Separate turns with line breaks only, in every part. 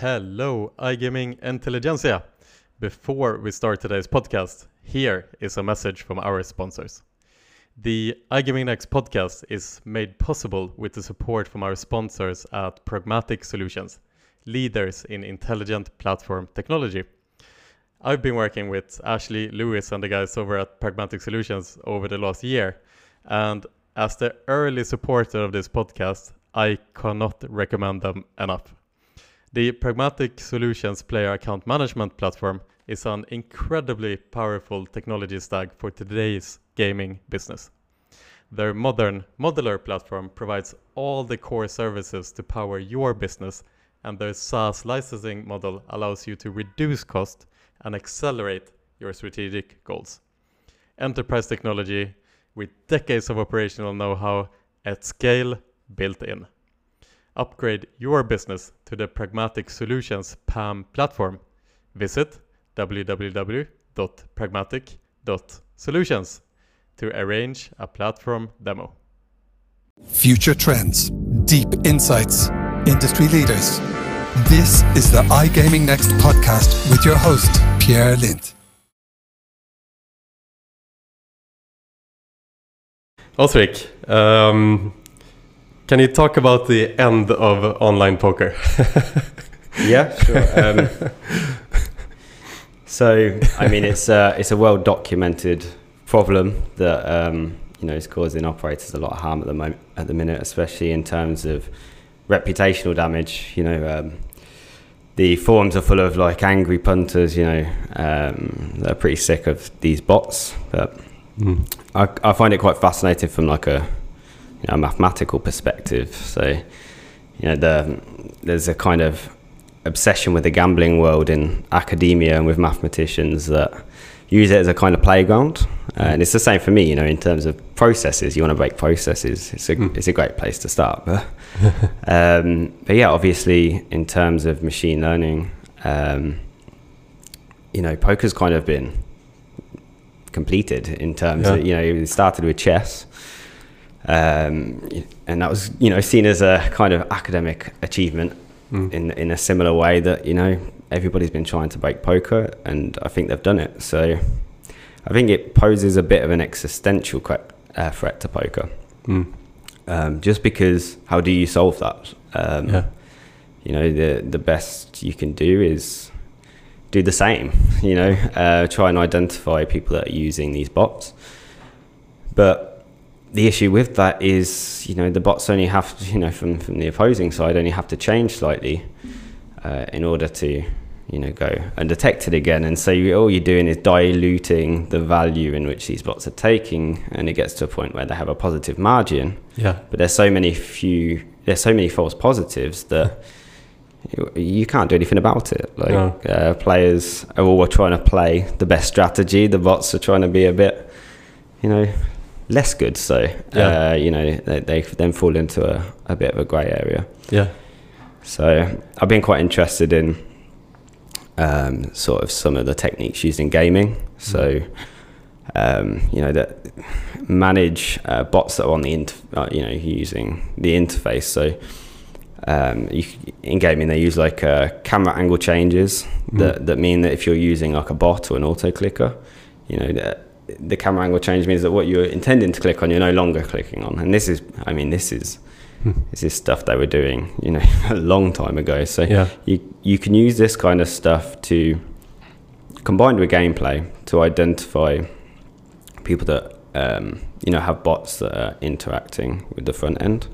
Hello, iGaming Intelligentsia. Before we start today's podcast, here is a message from our sponsors. The iGaming Next podcast is made possible with the support from our sponsors at Pragmatic Solutions, leaders in intelligent platform technology. I've been working with Ashley Lewis and the guys over at Pragmatic Solutions over the last year, and as the early supporter of this podcast, I cannot recommend them enough. The Pragmatic Solutions player account management platform is an incredibly powerful technology stack for today's gaming business. Their modern modular platform provides all the core services to power your business, and their SaaS licensing model allows you to reduce cost and accelerate your strategic goals. Enterprise technology with decades of operational know how at scale built in. Upgrade your business to the Pragmatic Solutions PAM platform. Visit www.pragmatic.solutions to arrange a platform demo.
Future trends, deep insights, industry leaders. This is the iGaming Next podcast with your host, Pierre Lindh.
Ozric, um, can you talk about the end of online poker?
yeah, sure. Um, so, I mean, it's a, it's a well documented problem that um, you know is causing operators a lot of harm at the moment, at the minute, especially in terms of reputational damage. You know, um, the forums are full of like angry punters. You know, um, they're pretty sick of these bots, but mm. I, I find it quite fascinating from like a you know, mathematical perspective. So, you know, the, there's a kind of obsession with the gambling world in academia and with mathematicians that use it as a kind of playground. Uh, and it's the same for me, you know, in terms of processes. You want to break processes. It's a mm. it's a great place to start. But, um, but yeah, obviously, in terms of machine learning, um, you know, poker's kind of been completed in terms yeah. of you know it started with chess. Um, and that was, you know, seen as a kind of academic achievement mm. in in a similar way that you know everybody's been trying to break poker, and I think they've done it. So I think it poses a bit of an existential uh, threat to poker. Mm. Um, just because, how do you solve that? Um, yeah. You know, the the best you can do is do the same. You know, uh, try and identify people that are using these bots. But the issue with that is, you know, the bots only have, to, you know, from from the opposing side, only have to change slightly uh, in order to, you know, go undetected again. And so you, all you're doing is diluting the value in which these bots are taking, and it gets to a point where they have a positive margin.
Yeah.
But there's so many few, there's so many false positives that. you can't do anything about it. Like no. uh, players are all trying to play the best strategy. The bots are trying to be a bit, you know, less good. So yeah. uh, you know they, they then fall into a, a bit of a grey area.
Yeah.
So I've been quite interested in um, sort of some of the techniques used in gaming. So um, you know that manage uh, bots that are on the inter- uh, you know using the interface. So um, you, in gaming they use like uh, camera angle changes mm. that that mean that if you're using like a bot or an auto clicker, you know that the camera angle change means that what you're intending to click on, you're no longer clicking on. And this is, I mean, this is hmm. this is stuff they were doing, you know, a long time ago. So yeah. you you can use this kind of stuff to combined with gameplay to identify people that um, you know have bots that are interacting with the front end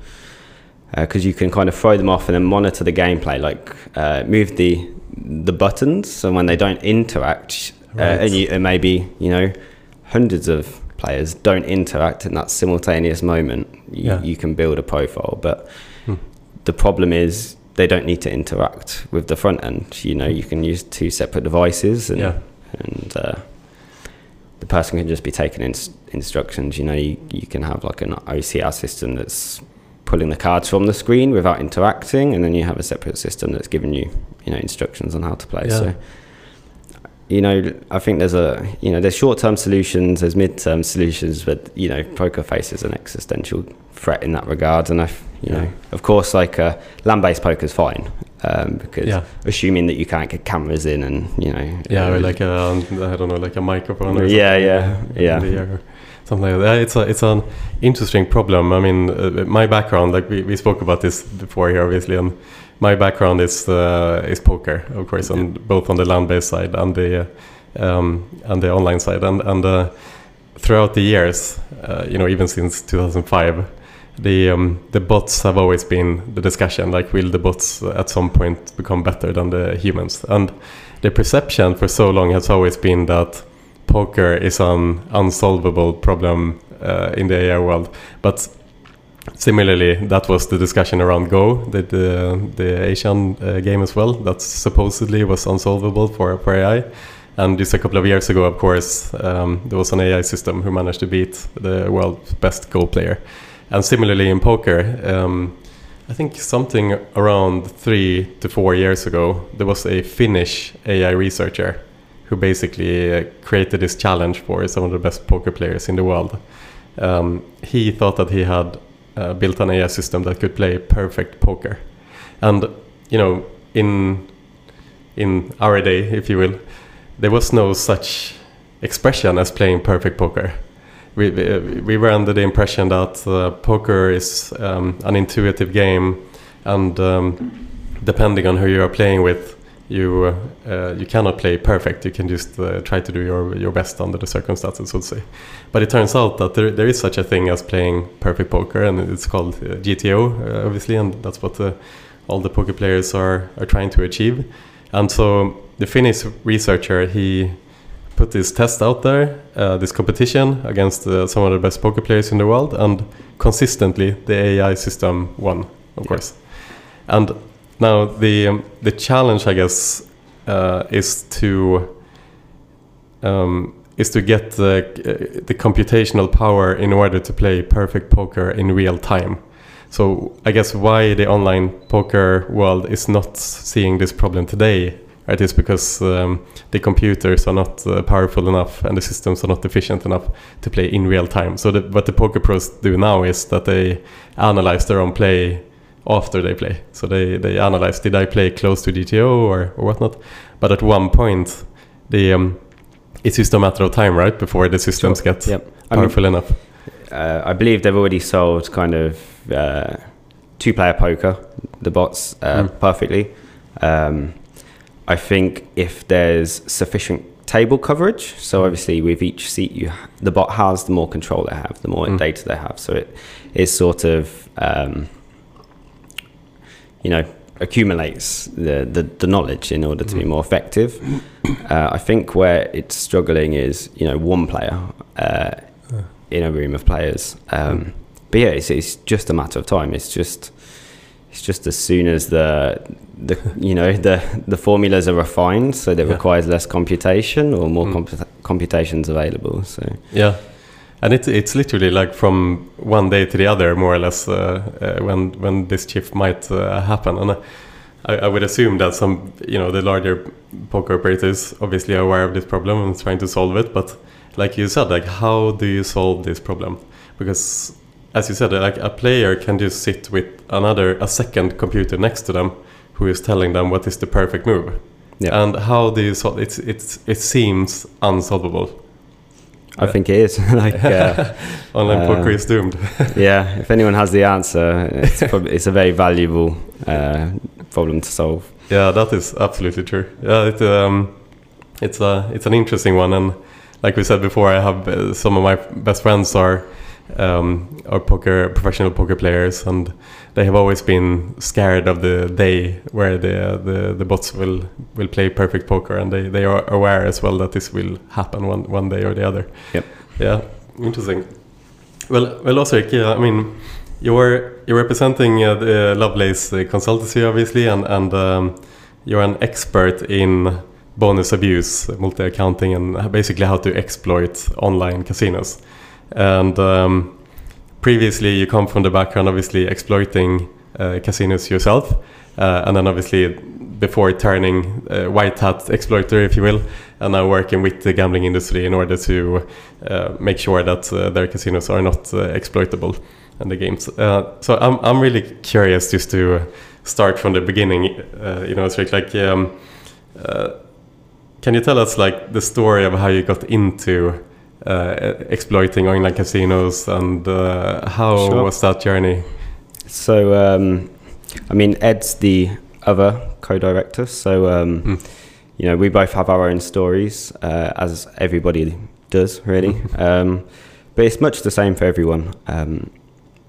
because uh, you can kind of throw them off and then monitor the gameplay, like uh, move the the buttons, and when they don't interact, right. uh, and, you, and maybe you know hundreds of players don't interact in that simultaneous moment, you, yeah. you can build a profile. But hmm. the problem is they don't need to interact with the front end. You know, you can use two separate devices, and yeah. and uh, the person can just be taking in, instructions. You know, you, you can have like an OCR system that's pulling the cards from the screen without interacting, and then you have a separate system that's giving you you know instructions on how to play. Yeah. So you know, I think there's a you know there's short term solutions, there's mid term solutions, but you know, poker faces an existential threat in that regard, and I, you
Yeah.
know, of course, like uh, land based poker is fine um, because
Yeah.
assuming that you can't get cameras in and you know,
Yeah, or
uh,
like a I don't know, like a microphone. Or
Yeah,
something,
yeah,
uh,
yeah.
air or something like that. It's a it's an interesting problem. I mean, uh, my background, like we, we spoke about this before here, obviously, and my background is uh, is poker, of course, on both on the land-based side and the um, and the online side, and and uh, throughout the years, uh, you know, even since 2005. The um, the bots have always been the discussion. Like, will the bots at some point become better than the humans? And the perception for so long has always been that poker is an unsolvable problem uh, in the AI world. But similarly, that was the discussion around Go, the the, the Asian uh, game as well. That supposedly was unsolvable for for AI. And just a couple of years ago, of course, um, there was an AI system who managed to beat the world's best Go player. And similarly in poker, um, I think something around three to four years ago, there was a Finnish AI researcher who basically uh, created this challenge for some of the best poker players in the world. Um, he thought that he had uh, built an AI system that could play perfect poker, and you know, in in our day, if you will, there was no such expression as playing perfect poker. We, we, we were under the impression that uh, poker is um, an intuitive game, and um, depending on who you are playing with, you uh, you cannot play perfect. You can just uh, try to do your your best under the circumstances, so to say. But it turns out that there, there is such a thing as playing perfect poker, and it's called uh, GTO, uh, obviously, and that's what the, all the poker players are are trying to achieve. And so the Finnish researcher he put this test out there, uh, this competition against uh, some of the best poker players in the world, and consistently the AI system won, of
Yeah.
course. And now the um, the challenge, I guess, uh, is to um, is to get the the computational power in order to play perfect poker in real time. So I guess why the online poker world is not seeing this problem today, right, is because um, the computers are not uh, powerful enough and the systems are not efficient enough to play in real time. So the, what the poker pros do now is that they analyze their own play after they play. So they, they analyze did I play close to GTO or, or whatnot. But at one point, the um, it's just a matter of time, right, before the systems get
Yep. I mean,
powerful enough.
uh, I believe they've already solved kind of uh, two-player poker, the bots, uh,
Mm.
perfectly. Um, I think if there's sufficient table coverage, so
Mm.
obviously with each seat you ha- the bot has, the more control they have, the more
Mm.
data they have. So it is sort of um, you know accumulates the, the, the knowledge in order to be
Mm.
more effective. Uh, I think where it's struggling is you know one player uh, in a room of players. Um, but yeah, it's, it's just a matter of time. It's just it's just as soon as the the you know the the formulas are refined, so that
Yeah.
requires less computation or more
Mm.
compu- computations available. So
Yeah, and it's it's literally like from one day to the other, more or less, uh, uh, when when this shift might uh, happen. And I, I would assume that some, you know, the larger poker operators obviously are aware of this problem and trying to solve it. But like you said, like how do you solve this problem? Because as you said, like a player can just sit with another a second computer next to them, who is telling them what is the perfect move.
yeah,
And how do you solve? It's it's it seems unsolvable.
I think it is. like uh,
Online
Uh,
poker is doomed.
yeah, if anyone has the answer, it's probably it's a very valuable uh, problem to solve.
Yeah, that is absolutely true. Yeah, it, um, it's a it's an interesting one, and like we said before, I have uh, some of my best friends are um, are poker professional poker players, and they have always been scared of the day where the the, the bots will will play perfect poker, and they, they are aware as well that this will happen one one day or the other.
Yep.
Yeah, interesting. Well, well, also, yeah, I mean, you're you're representing uh, the Lovelace uh, consultancy, obviously, and and um, you're an expert in bonus abuse, multi accounting, and basically how to exploit online casinos. And um, previously, you come from the background, obviously, exploiting uh, casinos yourself, uh, and then obviously before turning uh, white hat exploiter, if you will, and now working with the gambling industry in order to uh, make sure that uh, their casinos are not uh, exploitable and the games. So I'm I'm really curious just to start from the beginning. you know, it's like um, can you tell us like the story of how you got into exploiting online casinos and uh, how sure. was that journey?
So, um, I mean, Ed's the other co-director, so um, mm. you know we both have our own stories, uh, as everybody does, really. Hmm. um, but it's much the same for everyone. Um,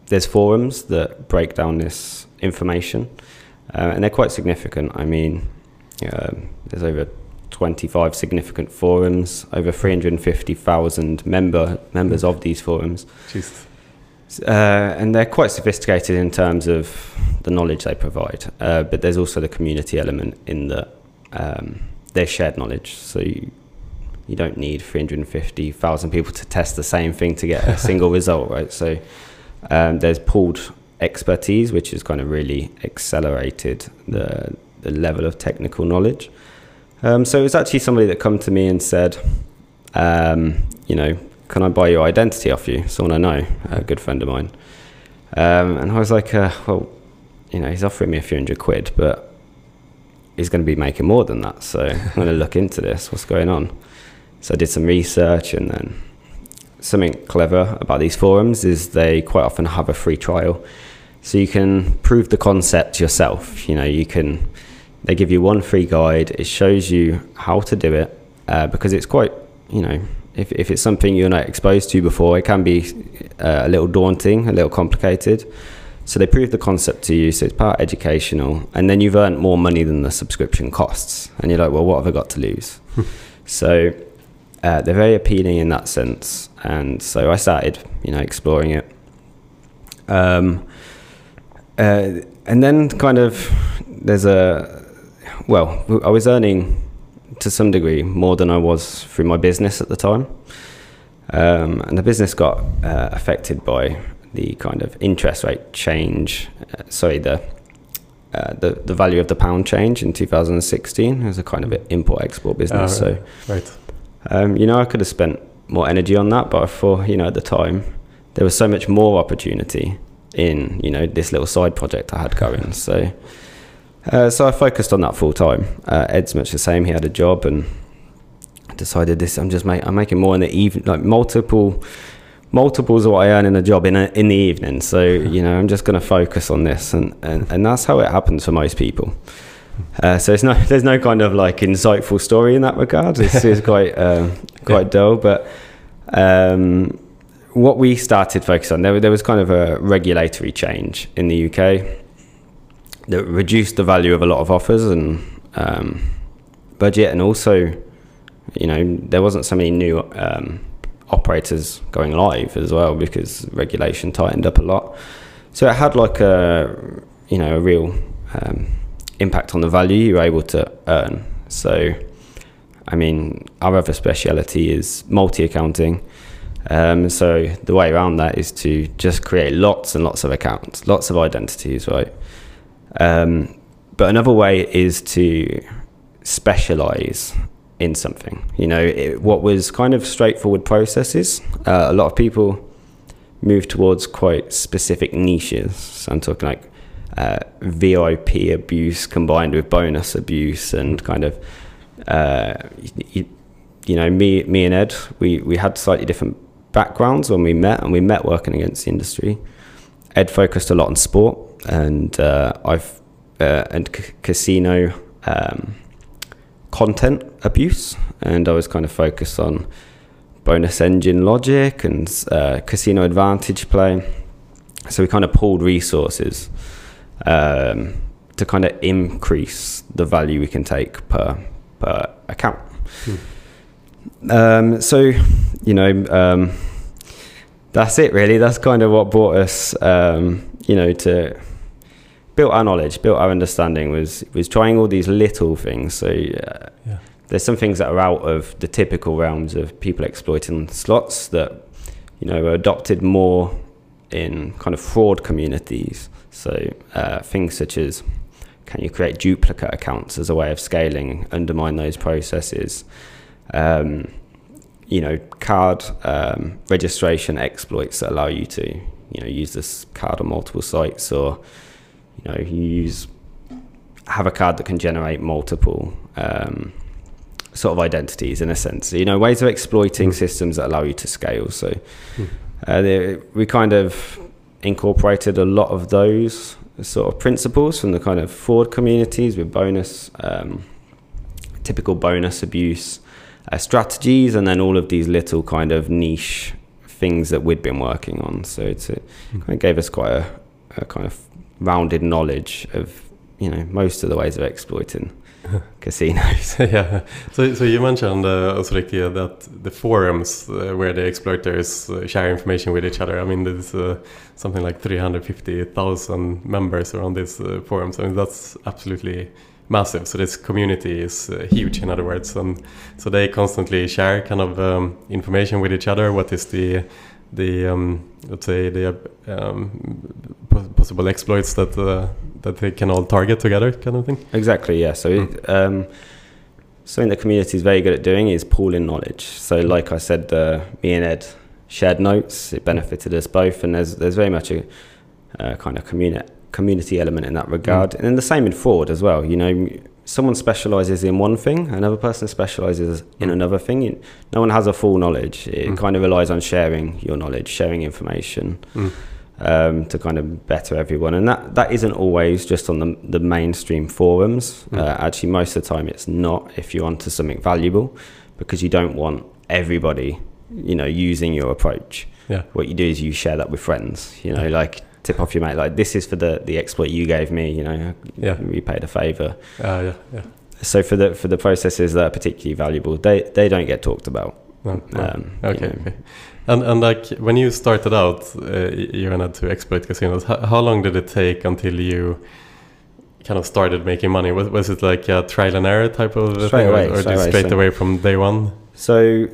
there's forums that break down this information, uh, and they're quite significant. I mean, there's over 25 significant forums, over 350,000 member members of these forums. Uh, and they're quite sophisticated in terms of the knowledge they provide. Uh, but there's also the community element in that um, they're shared knowledge. So you, you don't need 350,000 people to test the same thing to get a single result, right? So um, there's pooled expertise, which has kind of really accelerated the, the level of technical knowledge. Um, so it was actually somebody that come to me and said, um, you know, can I buy your identity off you? Someone I know, a good friend of mine. Um, and I was like, uh, well, you know, he's offering me a few hundred quid, but he's going to be making more than that. So I'm going to look into this. What's going on? So I did some research, and then something clever about these forums is they quite often have a free trial, so you can prove the concept yourself. You know, you can they give you one free guide. It shows you how to do it uh, because it's quite, you know, if, if it's something you're not exposed to before, it can be uh, a little daunting, a little complicated. So they prove the concept to you, so it's part educational, and then you've earned more money than the subscription costs, and you're like, well, what have I got to lose? so uh, they're very appealing in that sense, and so I started, you know, exploring it. Um, uh, and then kind of there's a well, I was earning to some degree more than I was through my business at the time. Um, and the business got uh, affected by the kind of interest rate change. Uh, sorry, the, uh, the the value of the pound change in 2016 as a kind of import export business.
Oh, right. So, right.
Um, you know, I could have spent more energy on that, but I thought, you know, at the time there was so much more opportunity in you know this little side project I had going. So uh, so I focused on that full time. Uh, Ed's much the same. He had a job and decided this. I'm just make, I'm making more in the evening, like multiple multiples of what I earn in a job in a, in the evening. So you know, I'm just going to focus on this, and, and and that's how it happens for most people. Uh, so it's no, there's no kind of like insightful story in that regard. It's, it's quite uh, quite yeah. dull, but. Um, what we started focus on there, there was kind of a regulatory change in the UK that reduced the value of a lot of offers and um, budget, and also, you know, there wasn't so many new um, operators going live as well because regulation tightened up a lot. So it had like a, you know, a real um, impact on the value you were able to earn. So, I mean, our other speciality is multi accounting. Um, so the way around that is to just create lots and lots of accounts, lots of identities, right? Um, but another way is to specialize in something. You know, it, what was kind of straightforward processes, uh, a lot of people move towards quite specific niches. So I'm talking like uh, VIP abuse combined with bonus abuse and kind of, uh, you, you, know, me, me and Ed, we, we had slightly different backgrounds when we met and we met working against the industry. Ed focused a lot on sport and uh, I've uh, and c- casino um, content abuse, and I was kind of focused on bonus engine logic and uh, casino advantage play. So we kind of pulled resources um, to kind of increase the value we can take per per account. Hmm. Um, so you know um, that's it really. That's kind of what brought us um, you know to built our knowledge, built our understanding. Was was trying all these little things. So uh, yeah. there's some things that are out of the typical realms of people exploiting slots that you know are adopted more in kind of fraud communities. So uh, things such as can you create duplicate accounts as a way of scaling, undermine those processes? Um, you know, card um, registration exploits that allow you to, you know, use this card on multiple sites, or you know, you use have a card that can generate multiple um, sort of identities in a sense. You know, ways of exploiting mm. systems that allow you to scale. So mm. uh, they, we kind of incorporated a lot of those sort of principles from the kind of fraud communities with bonus, um, typical bonus abuse uh, strategies, and then all of these little kind of niche things that we'd been working on. So it's a, mm. kind of gave us quite a, a kind of rounded knowledge of you know most of the ways of exploiting casinos.
yeah. So, so you mentioned uh, also uh, that the forums uh, where the exploiters uh, share information with each other. I mean, there's uh, something like 350,000 members around these uh, forums. I mean, that's absolutely massive. So this community is uh, huge, in other words, and so they constantly share kind of um, information with each other. What is the the um, let's say the um, possible exploits that uh, that they can all target together, kind of thing.
Exactly. Yeah. So. Mm. Um, something the community is very good at doing is pooling knowledge. So, hmm. like I said, uh, me and Ed shared notes. It benefited us both, and there's there's very much a kind of community community element in that regard. Mm. And then the same in fraud as well. You know, someone specializes in one thing, another person specializes in mm. another thing. No one has a full knowledge. It mm. kind of relies on sharing your knowledge, sharing information. Mm. Um, to kind of better everyone, and that that isn't always just on the the mainstream forums. Mm. Uh, actually, most of the time, it's not. If you're onto something valuable, because you don't want everybody, you know, using your approach.
Yeah.
What you do is you share that with friends. You know, like tip off your mate like this is for the the exploit you gave me you know
yeah.
we paid a favor.
Uh, yeah yeah.
So for the for the processes that are particularly valuable they they don't get talked about.
No, no. Um, okay, you know. okay and and like when you started out uh, you had to exploit casinos how, how long did it take until you kind of started making money? Was, was it like a trial and error type of
straight
thing
away,
or, or
straight,
straight away from day one?
So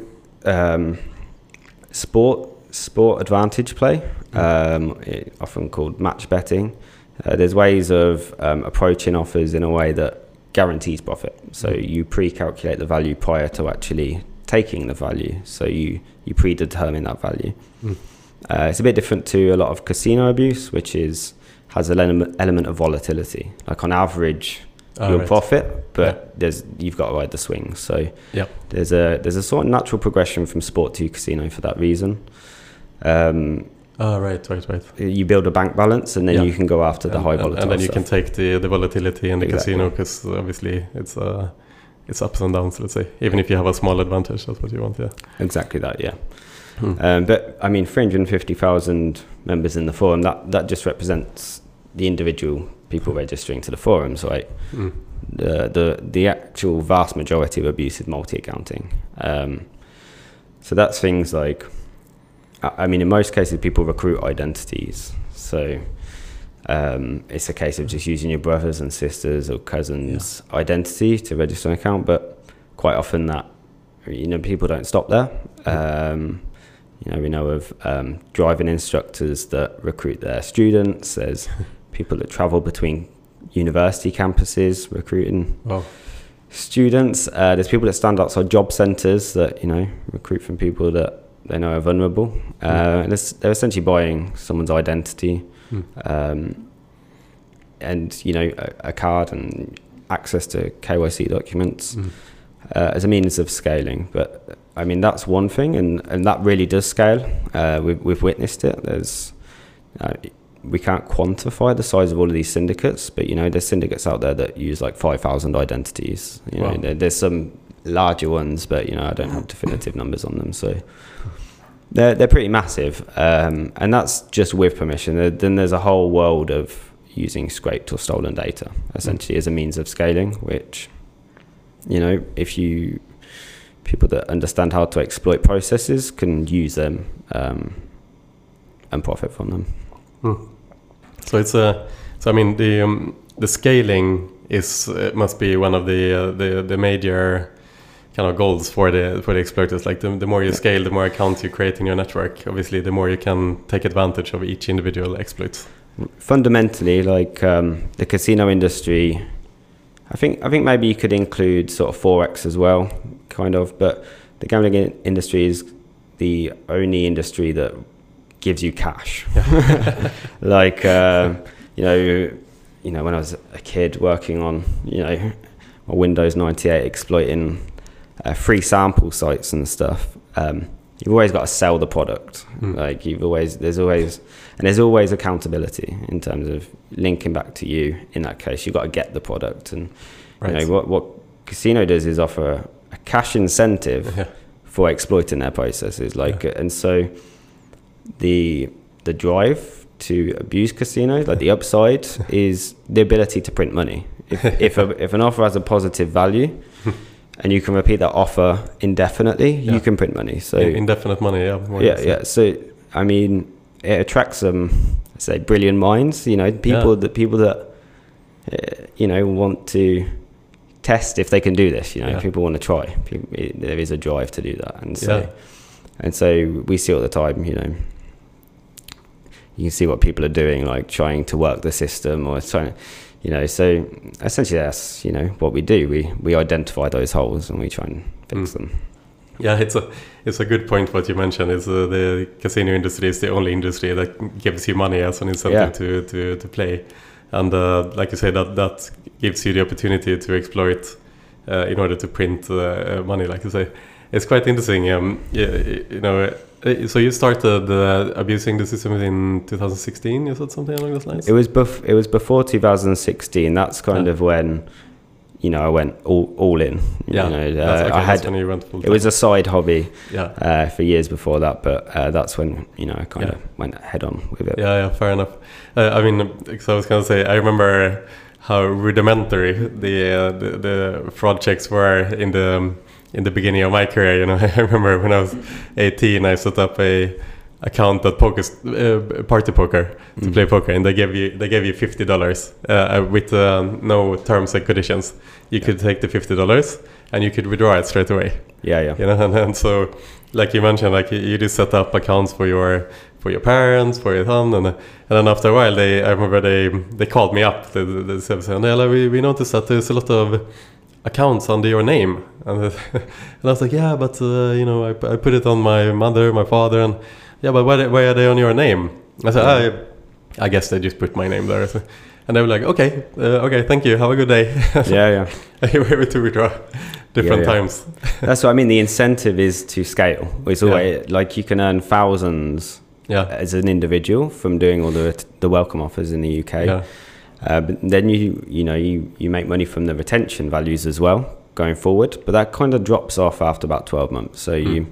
um, sport sport advantage play, um, often called match betting. Uh, there's ways of um, approaching offers in a way that guarantees profit. So you pre-calculate the value prior to actually taking the value. So you you predetermine that value. Mm. Uh, it's a bit different to a lot of casino abuse, which is has an element, element of volatility. Like on average, oh, you'll right. profit, but yeah. there's you've got to ride the swings. So
yep.
there's a there's a sort of natural progression from sport to casino for that reason.
Um, Oh, right, right, right.
You build a bank balance, and then yeah. you can go after the
and,
high volatility.
And then you can take the, the volatility in the exactly. casino because obviously it's uh, it's ups and downs. Let's say, even if you have a small advantage, that's what you want. Yeah.
Exactly that. Yeah. Hmm. Um, but I mean, 350,000 members in the forum. That that just represents the individual people registering to the forums, right? Hmm. The the the actual vast majority of abuse is multi accounting. Um, so that's things like I mean, in most cases, people recruit identities. So um, it's a case of just using your brothers and sisters or cousins' yeah. identity to register an account. But quite often, that you know, people don't stop there. Um, you know, we know of um, driving instructors that recruit their students. There's people that travel between university campuses recruiting students. Uh, there's people that stand outside job centres that you know recruit from people that they know are vulnerable. Uh, mm. they're essentially buying someone's identity, mm. um, and you know a, a, card and access to KYC documents mm. uh, as a means of scaling. But I mean that's one thing, and, and that really does scale. Uh, we've we've witnessed it. There's uh, we can't quantify the size of all of these syndicates, but you know there's syndicates out there that use like five thousand identities. You know, there, there's some larger ones, but you know I don't have definitive numbers on them. So they're they're pretty massive, um, and that's just with permission. Then there's a whole world of using scraped or stolen data essentially as a means of scaling, which you know if you people that understand how to exploit processes can use them um, and profit from them.
Mm. So it's a so I mean the um, the scaling is uh, must be one of the uh, the the major kind of goals for the for the exploiters. Like the, the more you yeah. scale, the more accounts you create in your network. Obviously, the more you can take advantage of each individual exploit.
fundamentally, like um, the casino industry, I think I think maybe you could include sort of forex as well, kind of. But the gambling in- industry is the only industry that gives you cash. like um, you know, you know, when I was a kid working on you know my Windows ninety eight exploiting uh, free sample sites and stuff. Um, you've always got to sell the product.
Mm.
Like you've always there's always and there's always accountability in terms of linking back to you. In that case, you've got to get the product, and
Right.
you know what what casino does is offer a cash incentive
Yeah.
for exploiting their processes. Like and so the the drive to abuse casinos, like the upside, is the ability to print money. If if, a, if an offer has a positive value. And you can repeat that offer indefinitely.
Yeah.
You can print money. So
indefinite money. Yeah.
yeah, yeah. So I mean, it attracts some, say, brilliant minds. You know, people
Yeah.
that people that uh, you know want to test if they can do this. You know,
Yeah.
people want to try. People, it, there is a drive to do that, and so and so we see all the time. You know, you can see what people are doing, like trying to work the system or trying. You know, so essentially that's you know what we do. We we identify those holes and we try and fix
Mm.
them.
Yeah, it's a it's a good point what you mentioned. Is uh, the casino industry is the only industry that gives you money as an incentive
Yeah.
to, to, to play, and uh, like you say, that that gives you the opportunity to exploit uh, in order to print uh, money. Like you say, it's quite interesting. Um, yeah, you know, so you started uh, abusing the system in 2016. You said something along those lines.
It was bef- it was before 2016. That's kind
Yeah.
of when, you know, I went all all in.
yeah,
You know, uh,
okay,
I had
when you went
it was a side hobby
yeah.
uh, for years before that, but uh, that's when you know I kind
Yeah.
of went head on with it.
Yeah, yeah, fair enough. Uh, I mean, because I was gonna say, I remember how rudimentary the uh, the, the fraud checks were in the um, in the beginning of my career. You know, I remember when I was 18, I set up a account at poker uh, party poker to
Mm.
play poker, and they gave you they gave you fifty dollars uh, with uh, no terms and conditions. You
Yeah.
could take the fifty dollars and you could withdraw it straight away
Yeah, yeah,
you know and, and so like you mentioned like you just set up accounts for your for your parents for your son and, and then after a while they i remember they they called me up the, the, the service we, we noticed that there's a lot of accounts under your name and, and i was like yeah but uh, you know I, I put it on my mother my father and yeah but why, why are they on your name i said I, I guess they just put my name there and they were like okay uh, okay thank you have a good day
yeah, yeah.
you were able to withdraw different
Yeah, yeah.
times
That's what I mean. The incentive is to scale. It's
Yeah.
always like you can earn thousands
yeah
as an individual from doing all the the welcome offers in the UK.
yeah
Uh, but then you you know you you make money from the retention values as well going forward, but that kind of drops off after about twelve months. So
Mm.
you.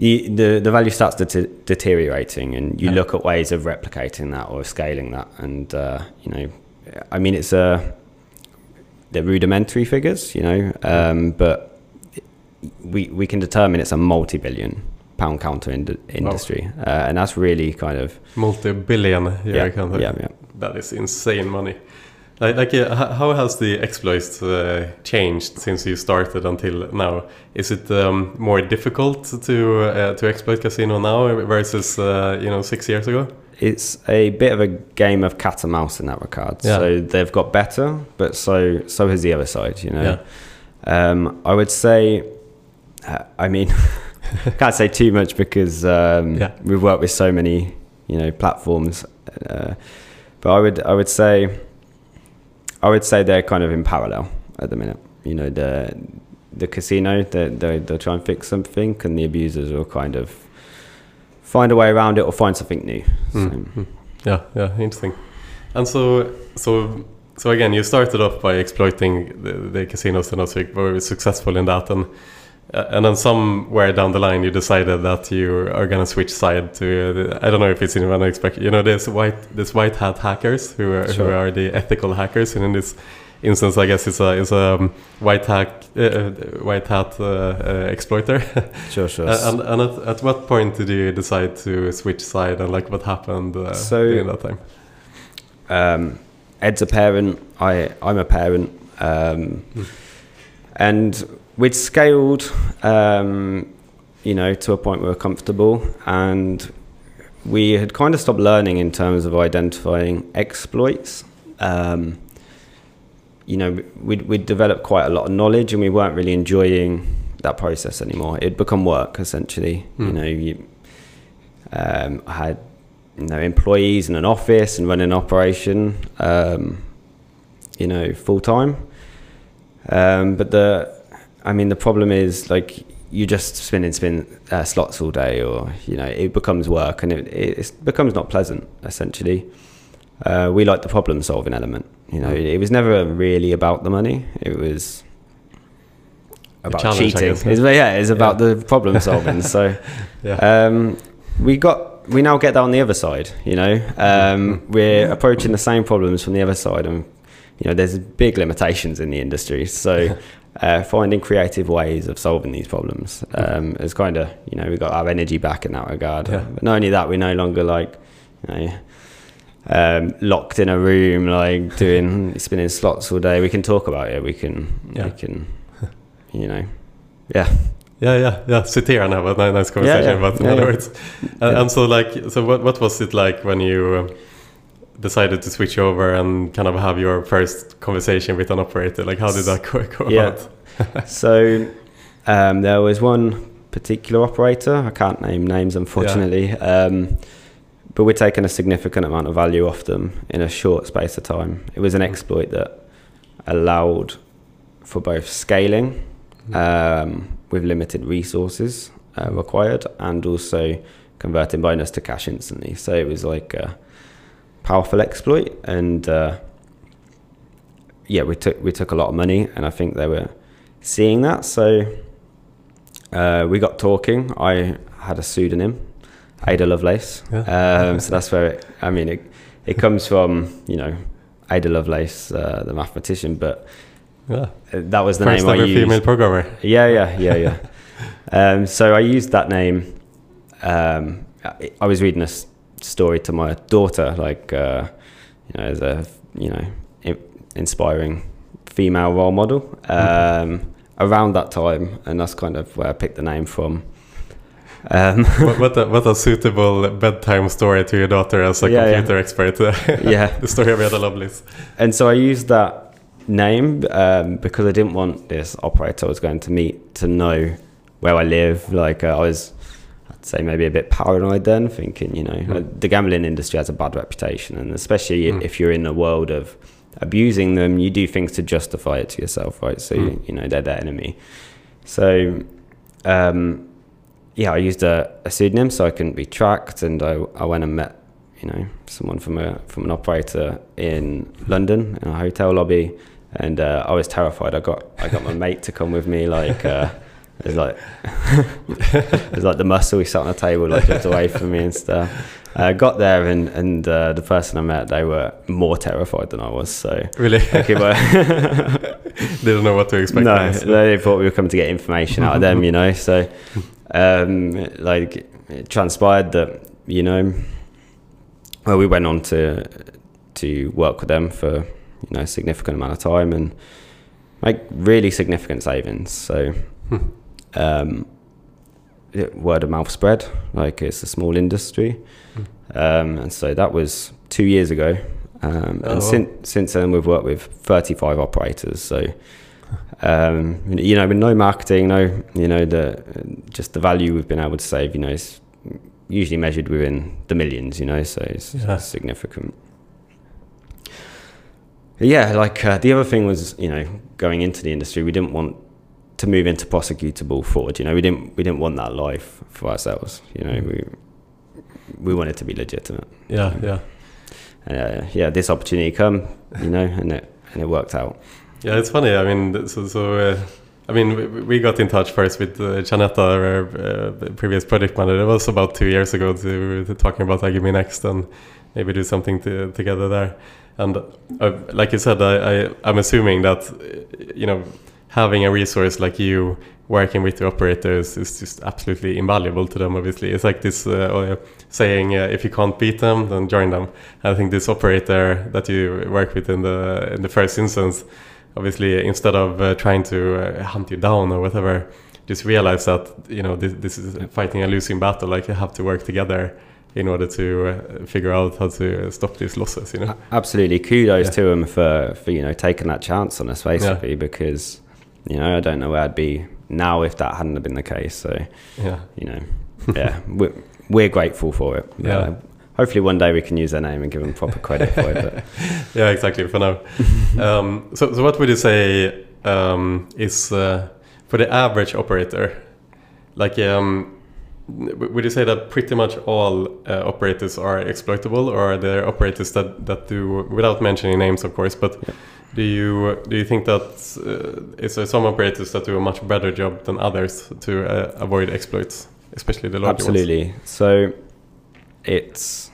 You, the the value starts det- deteriorating, and you
Yeah.
look at ways of replicating that or scaling that. And uh, you know, I mean, it's a they're rudimentary figures, you know, um, but we we can determine it's a multi-billion pound counter ind- industry, uh, and that's really kind of
multi-billion year
yeah, yeah, yeah.
That is insane money. Like, like uh, how has the exploits uh, changed since you started until now? Is it um, more difficult to uh, to exploit casino now versus uh, you know six years ago?
it's a bit of a game of cat and mouse in that regard.
Yeah.
So they've got better, but so so has the other side. You know,
Yeah.
um, I would say, uh, I mean, can't say too much because um,
Yeah.
we've worked with so many you know platforms, uh, but I would I would say, I would say they're kind of in parallel at the minute. You know, the the casino they they they'll try and fix something, and the abusers will kind of find a way around it or find something new. So,
Mm. Yeah, yeah, interesting. And so, so, so again, you started off by exploiting the, the casinos and also were successful in that, and uh, and then somewhere down the line, you decided that you are gonna switch side to. Uh, I don't know if it's in unexpected. You know, there's white, there's white hat hackers who are who are the ethical hackers, and in this instance, I guess it's a it's a um, white hack, uh, uh, white hat uh, uh, exploiter.
sure, sure.
And and at, at what point did you decide to switch side and like what happened uh,
So-
during that time?
um, Ed's a parent. I I'm a parent, um,
Mm.
and we'd scaled, um, you know, to a point where we're comfortable, and we had kind of stopped learning in terms of identifying exploits. Um, you know, we'd, we'd developed quite a lot of knowledge and we weren't really enjoying that process anymore. It'd become work essentially.
Mm.
You know, you um, I had you know employees in an office and running an operation, um, you know, full time. Um, but the, I mean, the problem is like you just spin and spin uh, slots all day, or you know, it becomes work and it, it becomes not pleasant. Essentially, uh, we like the problem solving element. You know,
Mm.
it was never really about the money. It was about cheating. It's, yeah, it's about
Yeah.
the problem solving. so
Yeah.
um, we got we now get that on the other side. You know, um, we're approaching the same problems from the other side, and you know, there's big limitations in the industry. So. Uh, finding creative ways of solving these problems um, is kind of you know we got our energy back in that regard.
Yeah.
But not only that, we're no longer like you know um, locked in a room like doing spinning slots all day. We can talk about it. We can
Yeah.
we can you know yeah
Yeah, yeah, yeah. Sit here and have a nice conversation
yeah.
about
Yeah,
other
yeah.
words. And, and so, like, so what what was it like when you um, decided to switch over and kind of have your first conversation with an operator? Like, how did that go, go
Yeah.
about?
so um, there was one particular operator. I can't name names, unfortunately. Um, but we're taking a significant amount of value off them in a short space of time. It was an exploit that allowed for both scaling um, with limited resources uh, required and also converting bonus to cash instantly. So it was like a powerful exploit, and uh, yeah, we took we took a lot of money, and I think they were seeing that. So uh, we got talking. I had a pseudonym, Ada Lovelace. Um, so that's where it, I mean it. It comes from you know Ada Lovelace, uh, the mathematician, but
Yeah.
that was the
First
name I used.
female programmer.
Yeah, yeah, yeah, yeah. um, so I used that name. Um, I, I was reading a story to my daughter, like uh, you know, as a you know in, inspiring female role model um, around that time, and that's kind of where I picked the name from. Um,
what, what, a, what a suitable bedtime story to your daughter as a
Yeah, yeah.
computer expert.
yeah,
the story of Ada Lovelace.
and so I used that name um, because I didn't want this operator I was going to meet to know where I live. Like uh, I was, I'd say maybe a bit paranoid then, thinking you know
Mm.
the gambling industry has a bad reputation, and especially
Mm.
if you're in a world of abusing them, you do things to justify it to yourself, right? So you,
Mm.
you know they're their enemy. So. Um, yeah, I used a, a pseudonym so I couldn't be tracked, and I, I went and met, you know, someone from a from an operator in London in a hotel lobby, and uh, I was terrified. I got I got my mate to come with me, like uh, it was like it was like the muscle. He sat on the table like just away from me and stuff. I got there, and and uh, the person I met, they were more terrified than I was. So
Really?
okay, but
Didn't know what to expect.
no, they thought we were coming to get information out of them, you know. So, um, like, it transpired that you know, well, we went on to to work with them for you know a significant amount of time and make really significant savings. So,
Hmm.
Um, word of mouth spread. Like, it's a small industry,
Hmm.
um, and so that was two years ago. Um,
Oh,
and
wow.
since since then, we've worked with 35 operators. So, um, you know, with no marketing, no, you know, the just the value we've been able to save, you know, is usually measured within the millions. You know, so it's,
Yeah.
it's significant. Yeah, like uh, the other thing was, you know, going into the industry, we didn't want to move into prosecutable fraud. You know, we didn't we didn't want that life for ourselves. You know, we we wanted to be legitimate.
Yeah, yeah.
Uh, yeah, this opportunity come, you know, and it and it worked out.
Yeah, it's funny. I mean, so so. Uh, I mean, we, we got in touch first with uh, Janetta, our uh, previous project manager. It was about two years ago to, to talking about iGaming Next and maybe do something to, together there. And uh, like you said, I, I I'm assuming that uh, you know having a resource like you working with the operators is just absolutely invaluable to them. Obviously, it's like this uh, uh, saying: uh, if you can't beat them, then join them. I think this operator that you work with in the in the first instance obviously instead of uh, trying to uh, hunt you down or whatever just realize that you know this, this is fighting a losing battle like you have to work together in order to uh, figure out how to stop these losses. You know.
Absolutely, kudos
Yeah.
to them for for you know taking that chance on us basically because you know I don't know where I'd be now if that hadn't have been the case. So
Yeah.
you know, yeah, we're, we're grateful for it.
Yeah.
Uh, hopefully one day we can use their name and give them proper credit for it.
Yeah, exactly. For now, um, so so what would you say um, is uh, for the average operator? Like, um, would you say that pretty much all uh, operators are exploitable, or are there operators that that do, without mentioning names, of course, but
Yeah.
Do you do you think that uh, is there some operators that do a much better job than others to uh, avoid exploits, especially the larger ones?
Absolutely. So it's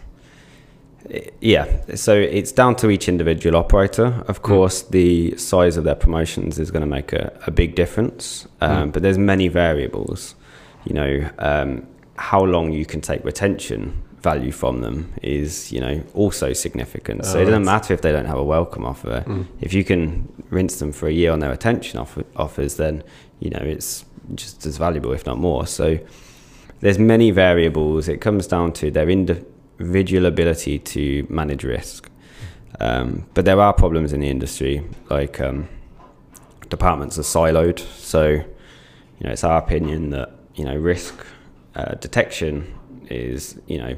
yeah. So it's down to each individual operator. Of course, the size of their promotions is going to make a, a big difference. Um,
Mm.
But there's many variables. You know, um, how long you can take retention value from them is you know also significant. So
Oh,
it doesn't matter if they don't have a welcome offer.
Mm.
If you can rinse them for a year on their retention offer, offers, then you know it's just as valuable, if not more. So there's many variables. It comes down to their individual ability to manage risk. Um, but there are problems in the industry, like um, departments are siloed. So you know, it's our opinion that you know risk uh, detection is you know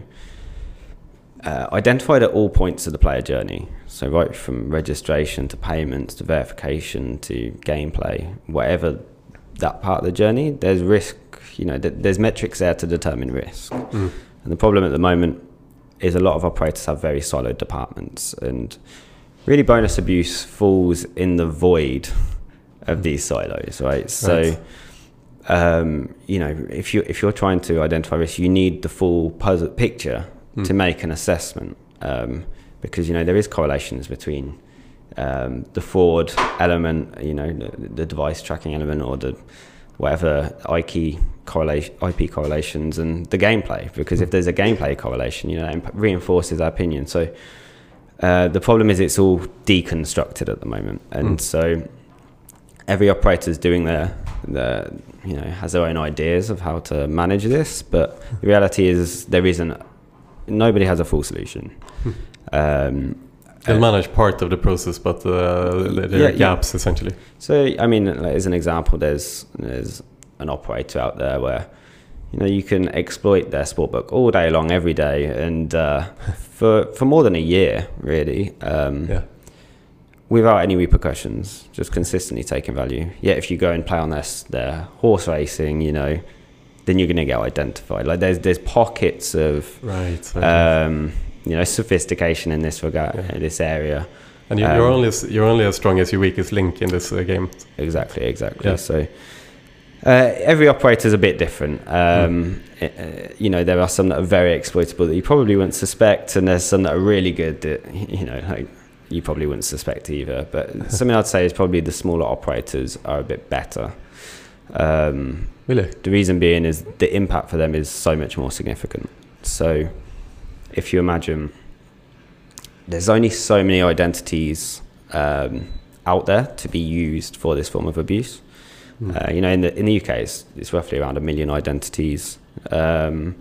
uh, identified at all points of the player journey. So right from registration to payments to verification to gameplay, whatever that part of the journey, there's risk. You know, th- there's metrics there to determine risk.
Mm.
And the problem at the moment is a lot of operators have very siloed departments, and really bonus abuse falls in the void of these silos, right? So,
Right.
um, you know, if you if you're trying to identify risk, you need the full puzzle picture to
Mm.
make an assessment, um, because you know there is correlations between um, the forward element, you know, the, the device tracking element, or the whatever IP correlation, IP correlations, and the gameplay. Because if there's a gameplay correlation, you know, it reinforces our opinion. So uh, the problem is it's all deconstructed at the moment, and
Mm.
so every operator is doing their, their, you know, has their own ideas of how to manage this. But the reality is there isn't. Nobody has a full solution. Um,
They'll
uh,
manage part of the process, but uh, there
Yeah,
are
yeah.
gaps essentially.
So, I mean, like, as an example, there's there's an operator out there where you know you can exploit their sportbook all day long, every day, and uh, for for more than a year, really, um,
Yeah.
without any repercussions, just consistently taking value. Yet, if you go and play on their their horse racing, you know, then you're going to get identified. Like there's there's pockets of
Right.
um, you know sophistication in this regard,
Yeah.
in this area.
and you, you're
um,
only as, you're only as strong as your weakest link in this uh, game.
Exactly, exactly.
Yeah.
So uh, every operator is a bit different. Um, uh, you know, there are some that are very exploitable that you probably wouldn't suspect, and there's some that are really good that you know, like you probably wouldn't suspect either. But something I'd say is probably the smaller operators are a bit better. Um,
Really?
the reason being is the impact for them is so much more significant. So if you imagine there's only so many identities um, out there to be used for this form of abuse.
Mm.
Uh, you know, in the in the UK, it's, it's roughly around a million identities. Um,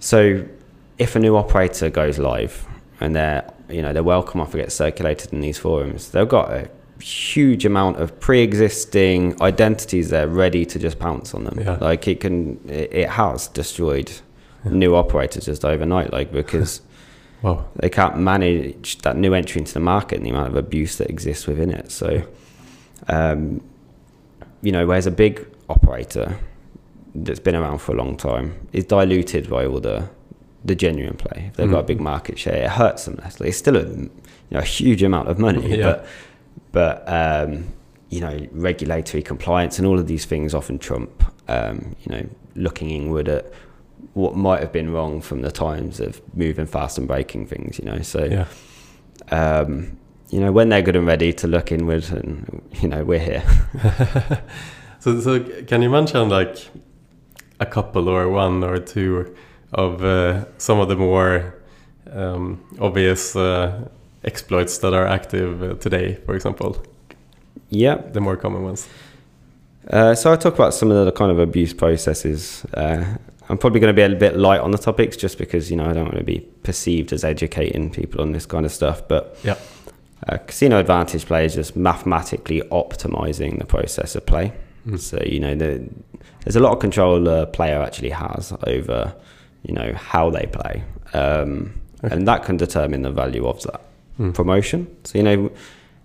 so, if a new operator goes live and their you know their welcome offer gets circulated in these forums, they've got a huge amount of pre-existing identities there ready to just pounce on them.
Yeah.
Like it can, it, it has destroyed new operators just overnight. Like because
Wow.
they can't manage that new entry into the market and the amount of abuse that exists within it. So, um, you know, whereas a big operator that's been around for a long time is diluted by all the the genuine play. If they've got a big market share, it hurts them less. Like, it's still a you know a huge amount of money,
Yeah.
but but um, you know regulatory compliance and all of these things often trump um, you know looking inward at what might have been wrong from the times of moving fast and breaking things. You know, so
Yeah.
um, you know when they're good and ready to look inward, and you know we're here.
So, so can you mention like a couple or one or two of uh, some of the more um, obvious uh, exploits that are active uh, today, for example,
Yeah.
the more common ones?
Uh, so I'll talk about some of the kind of abuse processes uh, I'm probably going to be a bit light on the topics just because you know I don't want to be perceived as educating people on this kind of stuff. But
Yeah.
uh, casino advantage play is just mathematically optimizing the process of play.
Mm.
So you know the, there's a lot of control a player actually has over you know how they play, um,
Okay.
and that can determine the value of that
Mm.
promotion. So you know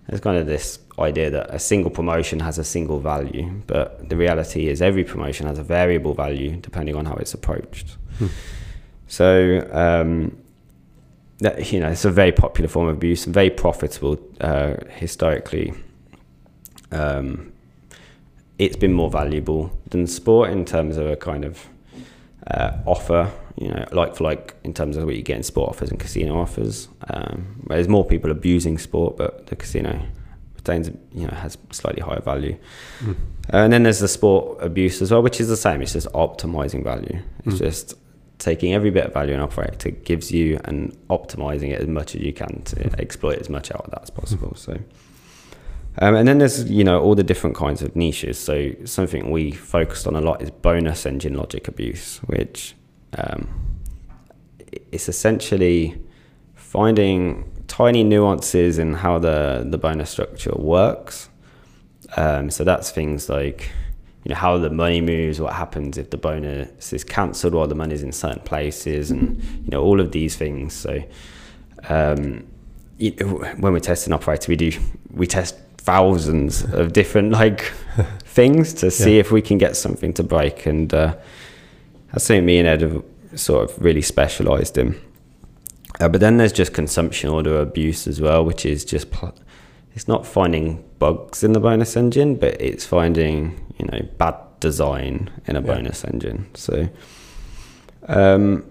there's kind of this idea that a single promotion has a single value, but the reality is every promotion has a variable value depending on how it's approached.
Hmm.
So um, that you know it's a very popular form of abuse very profitable uh, historically. Um, it's been more valuable than sport in terms of a kind of uh, offer, you know, like for like in terms of what you get in sport offers and casino offers. Um, there's more people abusing sport, but the casino retains, you know, has slightly higher value.
Mm.
and then there's the sport abuse as well, which is the same. It's just optimizing value. It's
Mm.
just taking every bit of value an operator gives you and optimizing it as much as you can to exploit as much out of that as possible. So. Um, and then there's you know all the different kinds of niches. So something we focused on a lot is bonus engine logic abuse, which um, it's essentially finding tiny nuances in how the the bonus structure works. Um, so that's things like you know how the money moves, what happens if the bonus is cancelled while the money's in certain places, and you know all of these things. So um, you when we're testing operator, we do we test thousands of different like things to see
Yeah.
if we can get something to break, and uh, that's something me and Ed have sort of really specialised in. Uh, but then there's just consumption order abuse as well, which is just pl- it's not finding bugs in the bonus engine, but it's finding you know bad design in a
Yeah.
bonus engine. So. Um,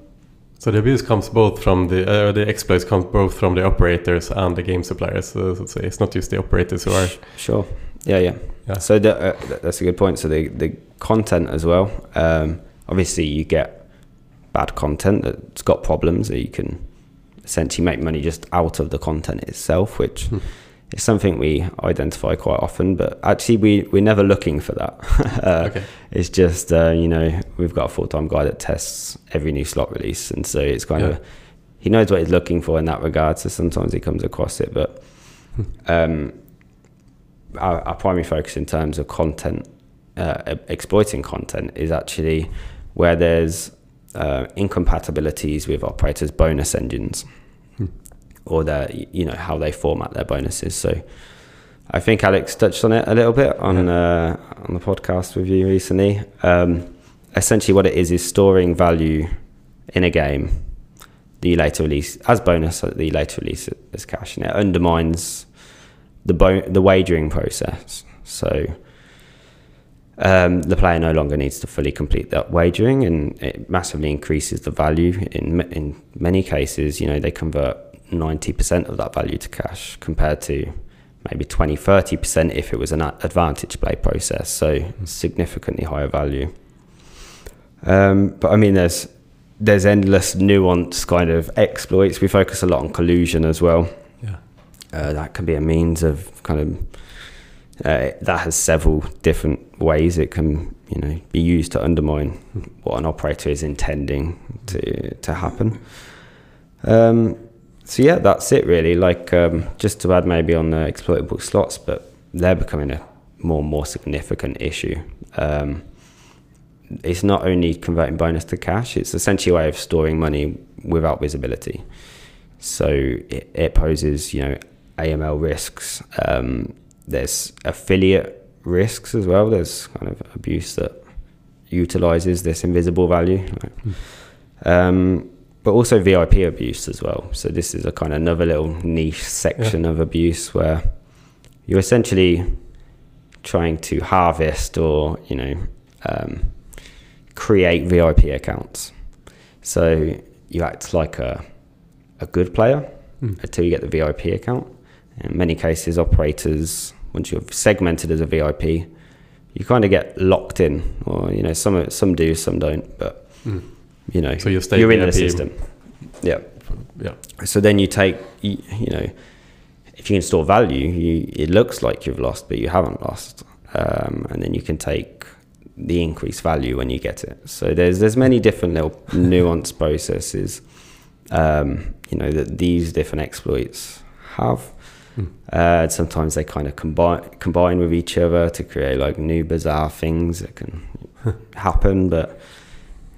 So the abuse comes both from the uh, the exploits comes both from the operators and the game suppliers. So, so it's not just the operators who are.
Sure. Yeah, yeah.
Yeah.
So the, uh, that's a good point. So the the content as well. Um, obviously, you get bad content that's got problems that you can essentially make money just out of the content itself, which
Hmm.
is something we identify quite often. But actually, we we're never looking for that. uh,
Okay.
It's just uh, you know we've got a full time guy that tests every new slot release, and so it's kind
Yeah.
of he knows what he's looking for in that regard. So sometimes he comes across it, but
Hmm.
um, our, our primary focus in terms of content, uh, exploiting content, is actually where there's uh, incompatibilities with operators' bonus engines,
Hmm.
or their you know how they format their bonuses. So. I think Alex touched on it a little bit on uh, on the podcast with you recently. Um, essentially, what it is is storing value in a game that you later release as bonus that you later release as cash, and it undermines the bo- the wagering process. So um, the player no longer needs to fully complete that wagering, and it massively increases the value. In in many cases, you know they convert ninety percent of that value to cash compared to maybe 20 30% if it was an advantage play process so significantly higher value um, but i mean there's there's endless nuance kind of exploits we focus a lot on collusion as well
Yeah.
uh, that can be a means of kind of uh, that has several different ways it can you know be used to undermine what an operator is intending to to happen um, so yeah, that's it really. Like um, just to add maybe on the exploitable slots, but they're becoming a more and more significant issue. Um, it's not only converting bonus to cash; it's essentially a way of storing money without visibility. So it, it poses, you know, AML risks. Um, there's affiliate risks as well. There's kind of abuse that utilizes this invisible value. Um, but also VIP abuse as well. So this is a kind of another little niche section of abuse where you're essentially trying to harvest or you know um, create VIP accounts. So you act like a a good player
Mm.
until you get the VIP account. In many cases, operators once you're segmented as a VIP, you kind of get locked in, or you know some some do, some don't, but
Mm.
you know
So you stay
you're in the system. Yeah.
Yeah.
So then you take, you, you know, if you can store value, you, it looks like you've lost, but you haven't lost. Um, and then you can take the increased value when you get it. So there's there's many different little nuanced processes, um, you know, that these different exploits have.
Hmm.
Uh, sometimes they kind of combine combine with each other to create like new bizarre things that can happen. But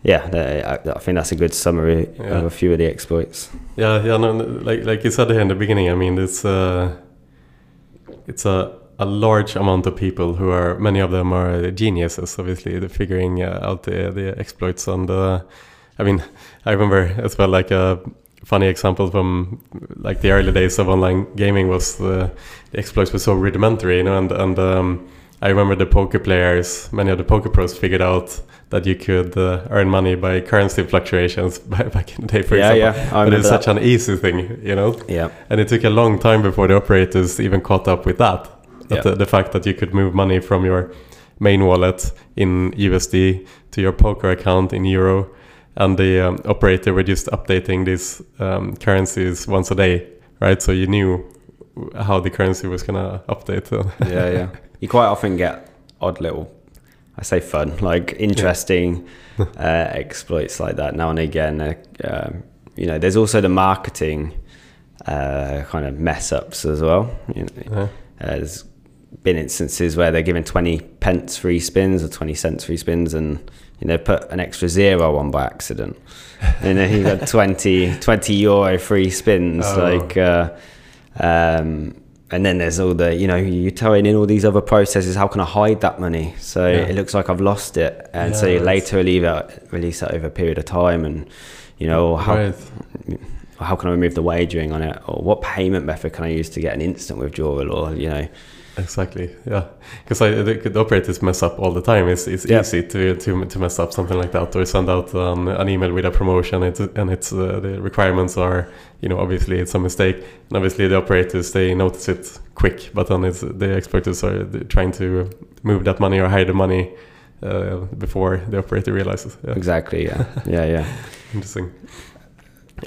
yeah, they- I, I think that's a good summary
Yeah.
of a few of the exploits.
Yeah, yeah, no, no, like like you said here in the beginning. I mean, it's uh, it's a a large amount of people who are many of them are geniuses. Obviously, they're figuring uh, out the the exploits and uh, I mean, I remember as well like a funny example from like the early days of online gaming was the, the exploits were so rudimentary, you know, and and um, I remember the poker players, many of the poker pros figured out that you could uh, earn money by currency fluctuations back in the day, for
yeah,
example.
yeah, I
But it's such an easy thing, you know.
yeah,
And it took a long time before the operators even caught up with that. That
Yeah.
the, the fact that you could move money from your main wallet in USD to your poker account in euro, and the um, operator were just updating these um, currencies once a day, right? So you knew how the currency was gonna update.
yeah, yeah. You quite often get odd little, I say fun, like interesting uh, exploits like that now and again. Uh, um, you know, there's also the marketing uh, kind of mess ups as well. You know,
Yeah.
there's been instances where they're giving 20 pence free spins or 20 cents free spins and you know put an extra zero on by accident you know, he got 20 20 euro free spins
Oh.
like uh, um, and then there's all the you know you're throwing in all these other processes how can i hide that money so
Yeah.
it looks like i've lost it and so you later leave it release it over a period of time and you know how
right.
how can I remove the wagering on it, or what payment method can I use to get an instant withdrawal, or you know,
Exactly. Yeah, because I the, the operators mess up all the time. It's it's
Yeah.
easy to, to to mess up something like that, or send out um, an email with a promotion. It's, and it's uh, the requirements are you know obviously it's a mistake, and obviously the operators they notice it quick, but then it's the exploiters are trying to move that money or hide the money uh, before the operator realizes. Yeah.
exactly, yeah, yeah, yeah,
Interesting.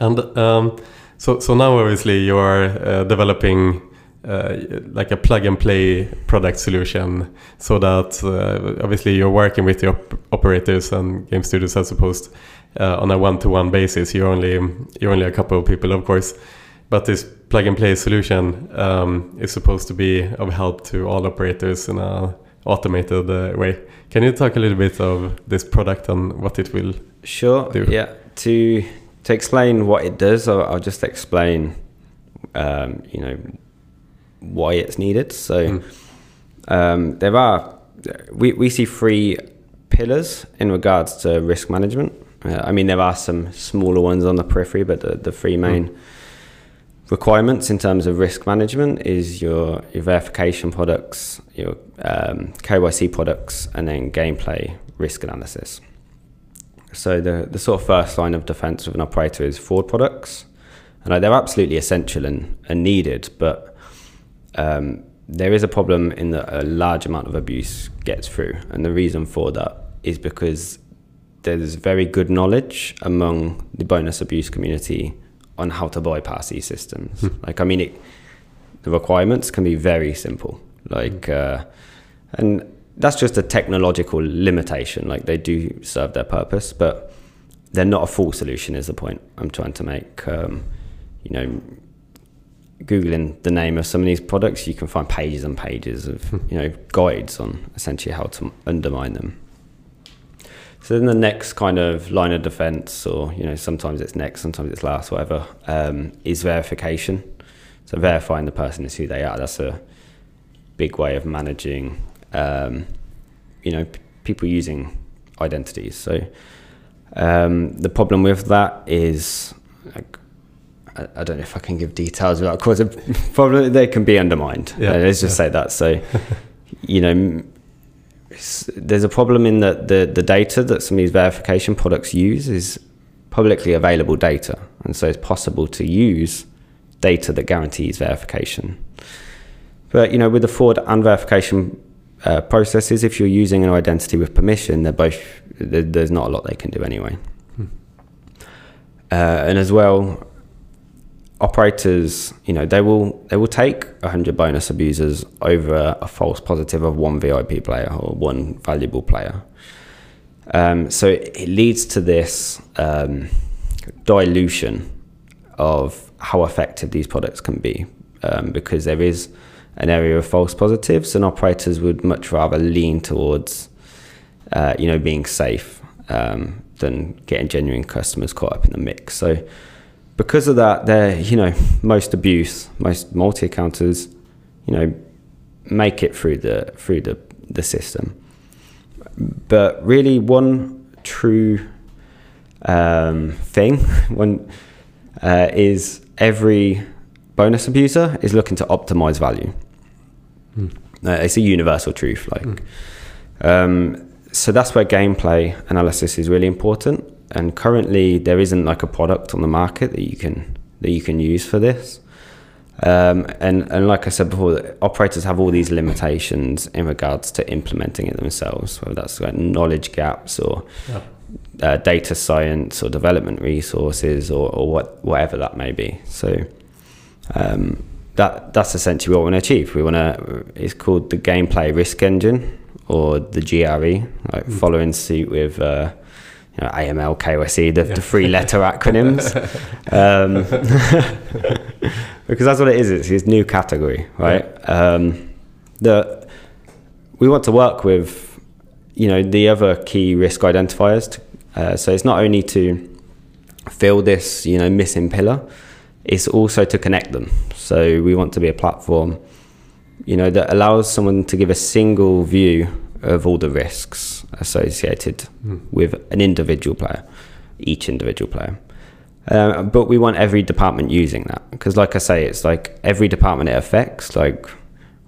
And um, so, so now obviously you are uh, developing like a plug and play product solution, so that uh, obviously you're working with the op- operators and game studios as opposed uh, on a one-to-one basis. You're only you're only a couple of people, of course, but this plug and play solution um, is supposed to be of help to all operators in an automated uh, way. Can you talk a little bit of this product and what it will
sure,
Do.
yeah. To to explain what it does, I'll, I'll just explain, um, you know, why it's needed. So
Mm.
um, there are we we see three pillars in regards to risk management. Uh, I mean, there are some smaller ones on the periphery, but the, the three main requirements in terms of risk management is your, your verification products, your um, KYC products, and then gameplay risk analysis. So the, the sort of first line of defense of an operator is fraud products. And like, they're absolutely essential and, and needed, but um, there is a problem in that a large amount of abuse gets through. And the reason for that is because there's very good knowledge among the bonus abuse community on how to bypass these systems. like, I mean, it, the requirements can be very simple. Like, uh, and that's just a technological limitation. Like, they do serve their purpose, but they're not a full solution. Is the point I'm trying to make? Um, you know, googling the name of some of these products, you can find pages and pages of you know guides on essentially how to undermine them. So then the next kind of line of defense, or you know, sometimes it's next, sometimes it's last, whatever, um, is verification. So verifying the person is who they are. That's a big way of managing, um, you know, p- people using identities. So um, the problem with that is, like, I, I don't know if I can give details without causing problem. They can be undermined.
Yeah,
let's just say that. So, you know, there's a problem in that the the data that some of these verification products use is publicly available data, and so it's possible to use data that guarantees verification. But you know, with the fraud and verification uh, processes, if you're using an identity with permission, they're both there- there's not a lot they can do anyway. Uh, and as well, operators, you know, they will they will take 100 bonus abusers over a, false positive of one VIP player or one valuable player. Um, so it leads to this um, dilution of how effective these products can be um, because there is an area of false positives and operators would much rather lean towards uh, you know being safe um, than getting genuine customers caught up in the mix so because of that they're you know most abuse most multi-accounters you know make it through the through the, the system but really one true um, thing one uh, is every bonus abuser is looking to optimize value. Mm. Uh, it's a universal truth. Like, mm. um, so that's where gameplay analysis is really important. And currently, there isn't like a product on the market that you can that you can use for this. Um, and and like I said before, operators have all these limitations in regards to implementing it themselves, whether that's like knowledge gaps or yeah uh, data science or development resources or, or what whatever that may be. So um, that that's essentially what we want to achieve. We want to. It's called the gameplay risk engine or the GRE, like mm. following suit with. Uh, you know, AML, KYC, the, yeah. the three letter acronyms. um, because that's what it is. It's this new category, right? Yeah. Um, the, we want to work with, you know, the other key risk identifiers to uh, so it's not only to fill this, you know, missing pillar, it's also to connect them. So we want to be a platform, you know, that allows someone to give a single view of all the risks associated mm. with an individual player, each individual player. Uh, but we want every department using that because, like I say, it's like every department it affects, like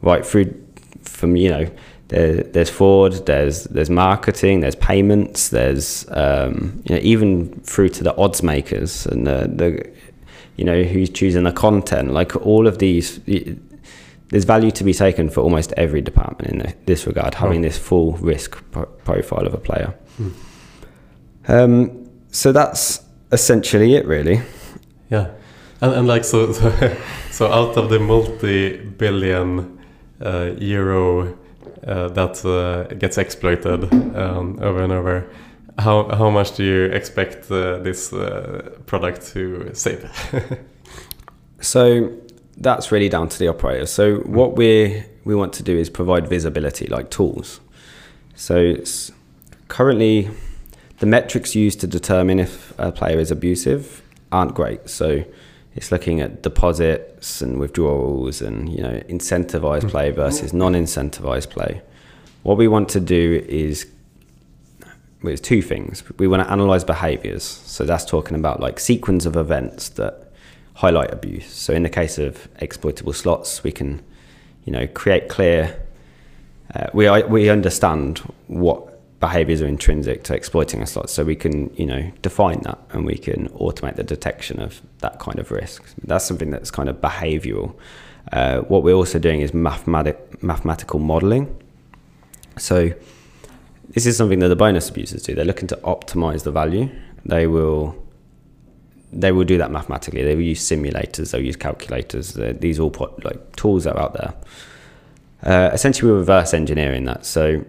right through from you know there, there's fraud, there's there's marketing, there's payments, there's um, you know, even through to the odds makers and the, the you know who's choosing the content. Like all of these, there's value to be taken for almost every department in this regard, having this full risk pro- profile of a player. Hmm. Um, so that's essentially it, really.
Yeah, and, and like so, so, so out of the multi-billion uh, euro uh, that uh, gets exploited um, over and over. How how much do you expect uh, this product to save?
so that's really down to the operator. So what we we want to do is provide visibility, like tools. So currently, the metrics used to determine if a player is abusive aren't great. So it's looking at deposits and withdrawals and you know incentivized mm. play versus non-incentivized play. What we want to do is well, it's two things. We want to analyze behaviors. So that's talking about like sequence of events that highlight abuse. So in the case of exploitable slots, we can you know create clear. Uh, we we understand what behaviors are intrinsic to exploiting a slot. So we can, you know, define that and we can automate the detection of that kind of risk. That's something that's kind of behavioral. Uh, what we're also doing is mathematic, mathematical modeling. So this is something that the bonus abusers do. They're looking to optimize the value. They will they will do that mathematically. They will use simulators. They'll use calculators. They're, these all put, like tools that are out there. Uh, essentially, we're reverse engineering that. So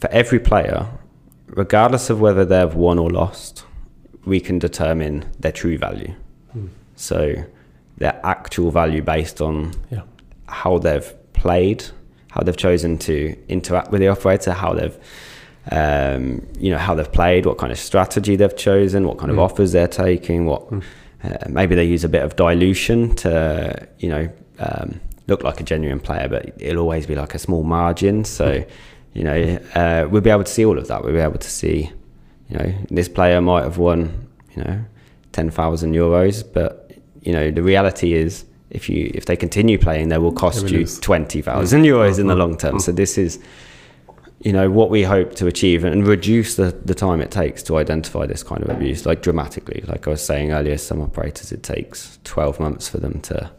for every player, regardless of whether they've won or lost, we can determine their true value. Mm. So their actual value based on yeah. how they've played, how they've chosen to interact with the operator, how they've um, you know how they've played, what kind of strategy they've chosen, what kind mm. of hmm. offers they're taking, what mm. uh, maybe they use a bit of dilution to you know um, look like a genuine player, but it'll always be like a small margin. So hmm you know, uh, we'll be able to see all of that. We'll be able to see, you know, this player might have won, you know, ten thousand euros, but you know, the reality is, if you if they continue playing, they will cost you twenty thousand euros in the long term. So this is, you know, what we hope to achieve and reduce the the time it takes to identify this kind of abuse, like dramatically. Like I was saying earlier, some operators it takes twelve months for them to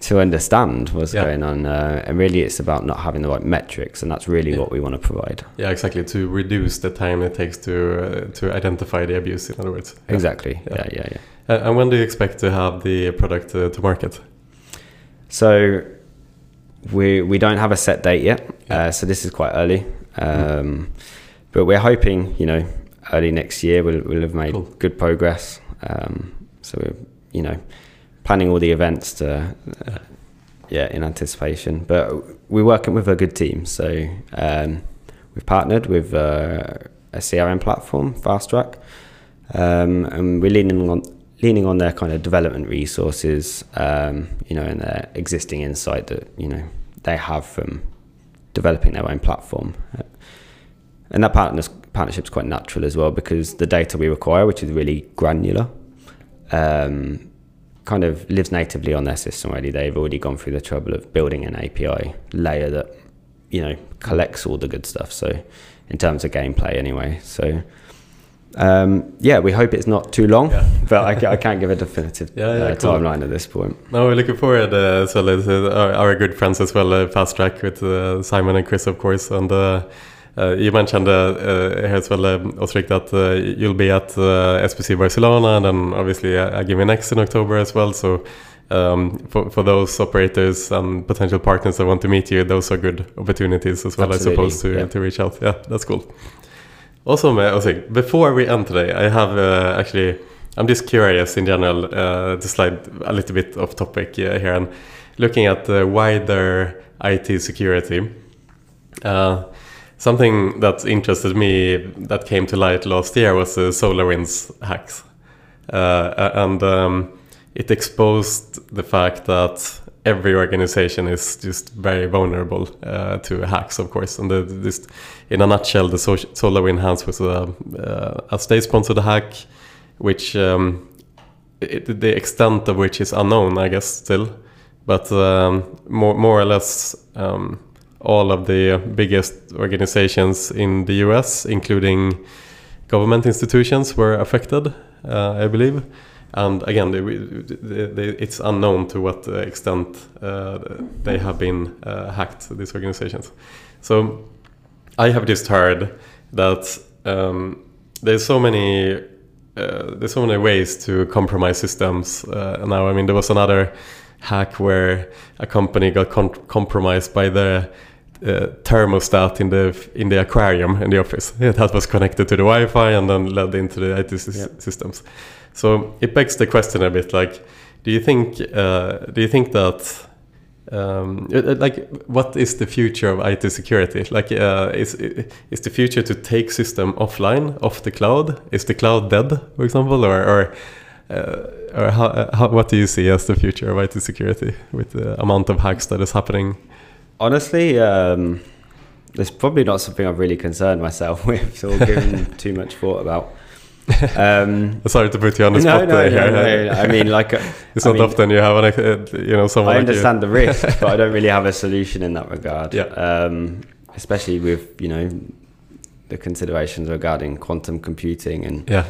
to understand what's
Yeah.
going on. Uh, and really, it's about not having the right metrics, and that's really
Yeah.
what we want to provide.
Yeah, exactly. To reduce the time it takes to uh, to identify the abuse. In other words.
Exactly.
Yeah.
Yeah, yeah, yeah.
Uh, and when do you expect to have the product uh, to market?
So we we don't have a set date yet. Uh, so this is quite early. Um, But we're hoping, you know, early next year we'll we'll have made
Cool.
good progress. Um, so we're, you know, planning all the events to, uh, yeah, in anticipation. But we're working with a good team. So um, we've partnered with uh, a CRM platform, Fast Track, um, and we're leaning on leaning on their kind of development resources, um, you know, and their existing insight that you know they have from developing their own platform. And that partners, partnership's quite natural as well because the data we require, which is really granular, um, kind of lives natively on their system already. They've already gone through the trouble of building an API layer that, you know, collects all the good stuff. So, in terms of gameplay, anyway. So, um, yeah, we hope it's not too long,
Yeah.
but I, I can't give a definitive
Yeah, yeah,
uh,
cool.
timeline at this point.
No, we're looking forward uh, as well as uh, our, our good friends as well, uh, Fast Track with uh, Simon and Chris, of course. And uh, uh, you mentioned here as well, um, Ozric, that uh, you'll be at uh, SBC Barcelona and then obviously uh, iGaming Next in October as well. So um, for, for those operators and potential partners that want to meet you, those are good opportunities as well,
Absolutely,
I suppose, to,
yeah.
to reach out. Yeah, that's cool. Also, before we end today, I have uh, actually, I'm just curious in general uh, to slide a little bit off topic uh, here and looking at the wider IT security. Uh, something that interested me that came to light last year was the SolarWinds hacks. Uh, and um, it exposed the fact that every organization is just very vulnerable uh, to hacks, of course. And the, in a nutshell, the Sol- SolarWinds hacks was a, uh, a state-sponsored hack, which um, it, the extent of which is unknown, I guess, still. But um, more, more or less, um, all of the biggest organizations in the US, including government institutions, were affected, uh, I believe. And again, they, they, they, it's unknown to what extent uh, they have been uh, hacked, these organizations. So I have just heard that um, there's so many uh, there's so many ways to compromise systems uh, now. I mean, there was another hack where a company got compromised by the uh, thermostat in the in the aquarium in the office. Yeah, that was connected to the Wi-Fi and then led into the IT systems. So it begs the question a bit: like, do you think uh, do you think that um, uh, uh, like what is the future of IT security? Like, uh, is is the future to take system offline, off the cloud? Is the cloud dead, for example, or or, uh, or how, uh, how, what do you see as the future of IT security with the amount of hacks that is happening?
Honestly, um, it's probably not something I've really concerned myself with or given too much thought about. Um,
Sorry to put you on the
no,
spot
no,
uh,
no,
here.
no. I mean, like, uh,
it's
I
not
mean,
often you have an, uh, you know someone
I
like
understand the risk, but I don't really have a solution in that regard.
Yeah.
Um, especially with you know the considerations regarding quantum computing and
Yeah,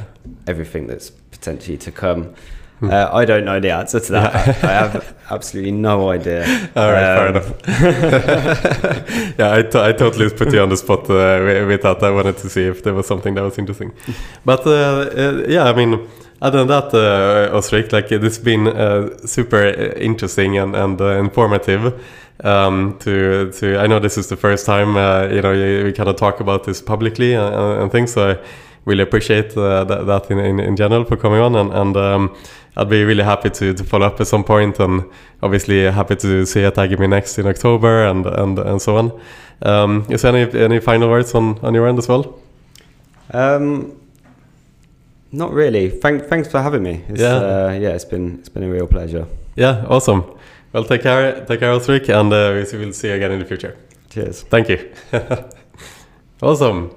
everything that's potentially to come.
Hmm.
Uh, I don't know the answer to that. I have absolutely no idea.
all right, fair
Um,
enough. yeah, I, I totally put you on the spot uh, with, that. I wanted to see if there was something that was interesting. But uh, uh, yeah, I mean, other than that, uh, Ozric, like it's been uh, super uh, interesting and, and uh, informative. Um, to to I know this is the first time uh, you know you, we kind of talk about this publicly and, and things. So I really appreciate uh, that, that in, in in general for coming on and and. Um, I'd be really happy to, to follow up at some point, and obviously happy to see you at iGaming next in October, and and, and so on. Um, is there any any final words on, on your end as well?
Um, not really. Thank, thanks for having me. It's,
Yeah.
uh, yeah, it's been it's been a real pleasure.
Yeah, awesome. Well, take care, take care, Ozric, and uh, we will see you again in the future.
Cheers.
Thank you. awesome.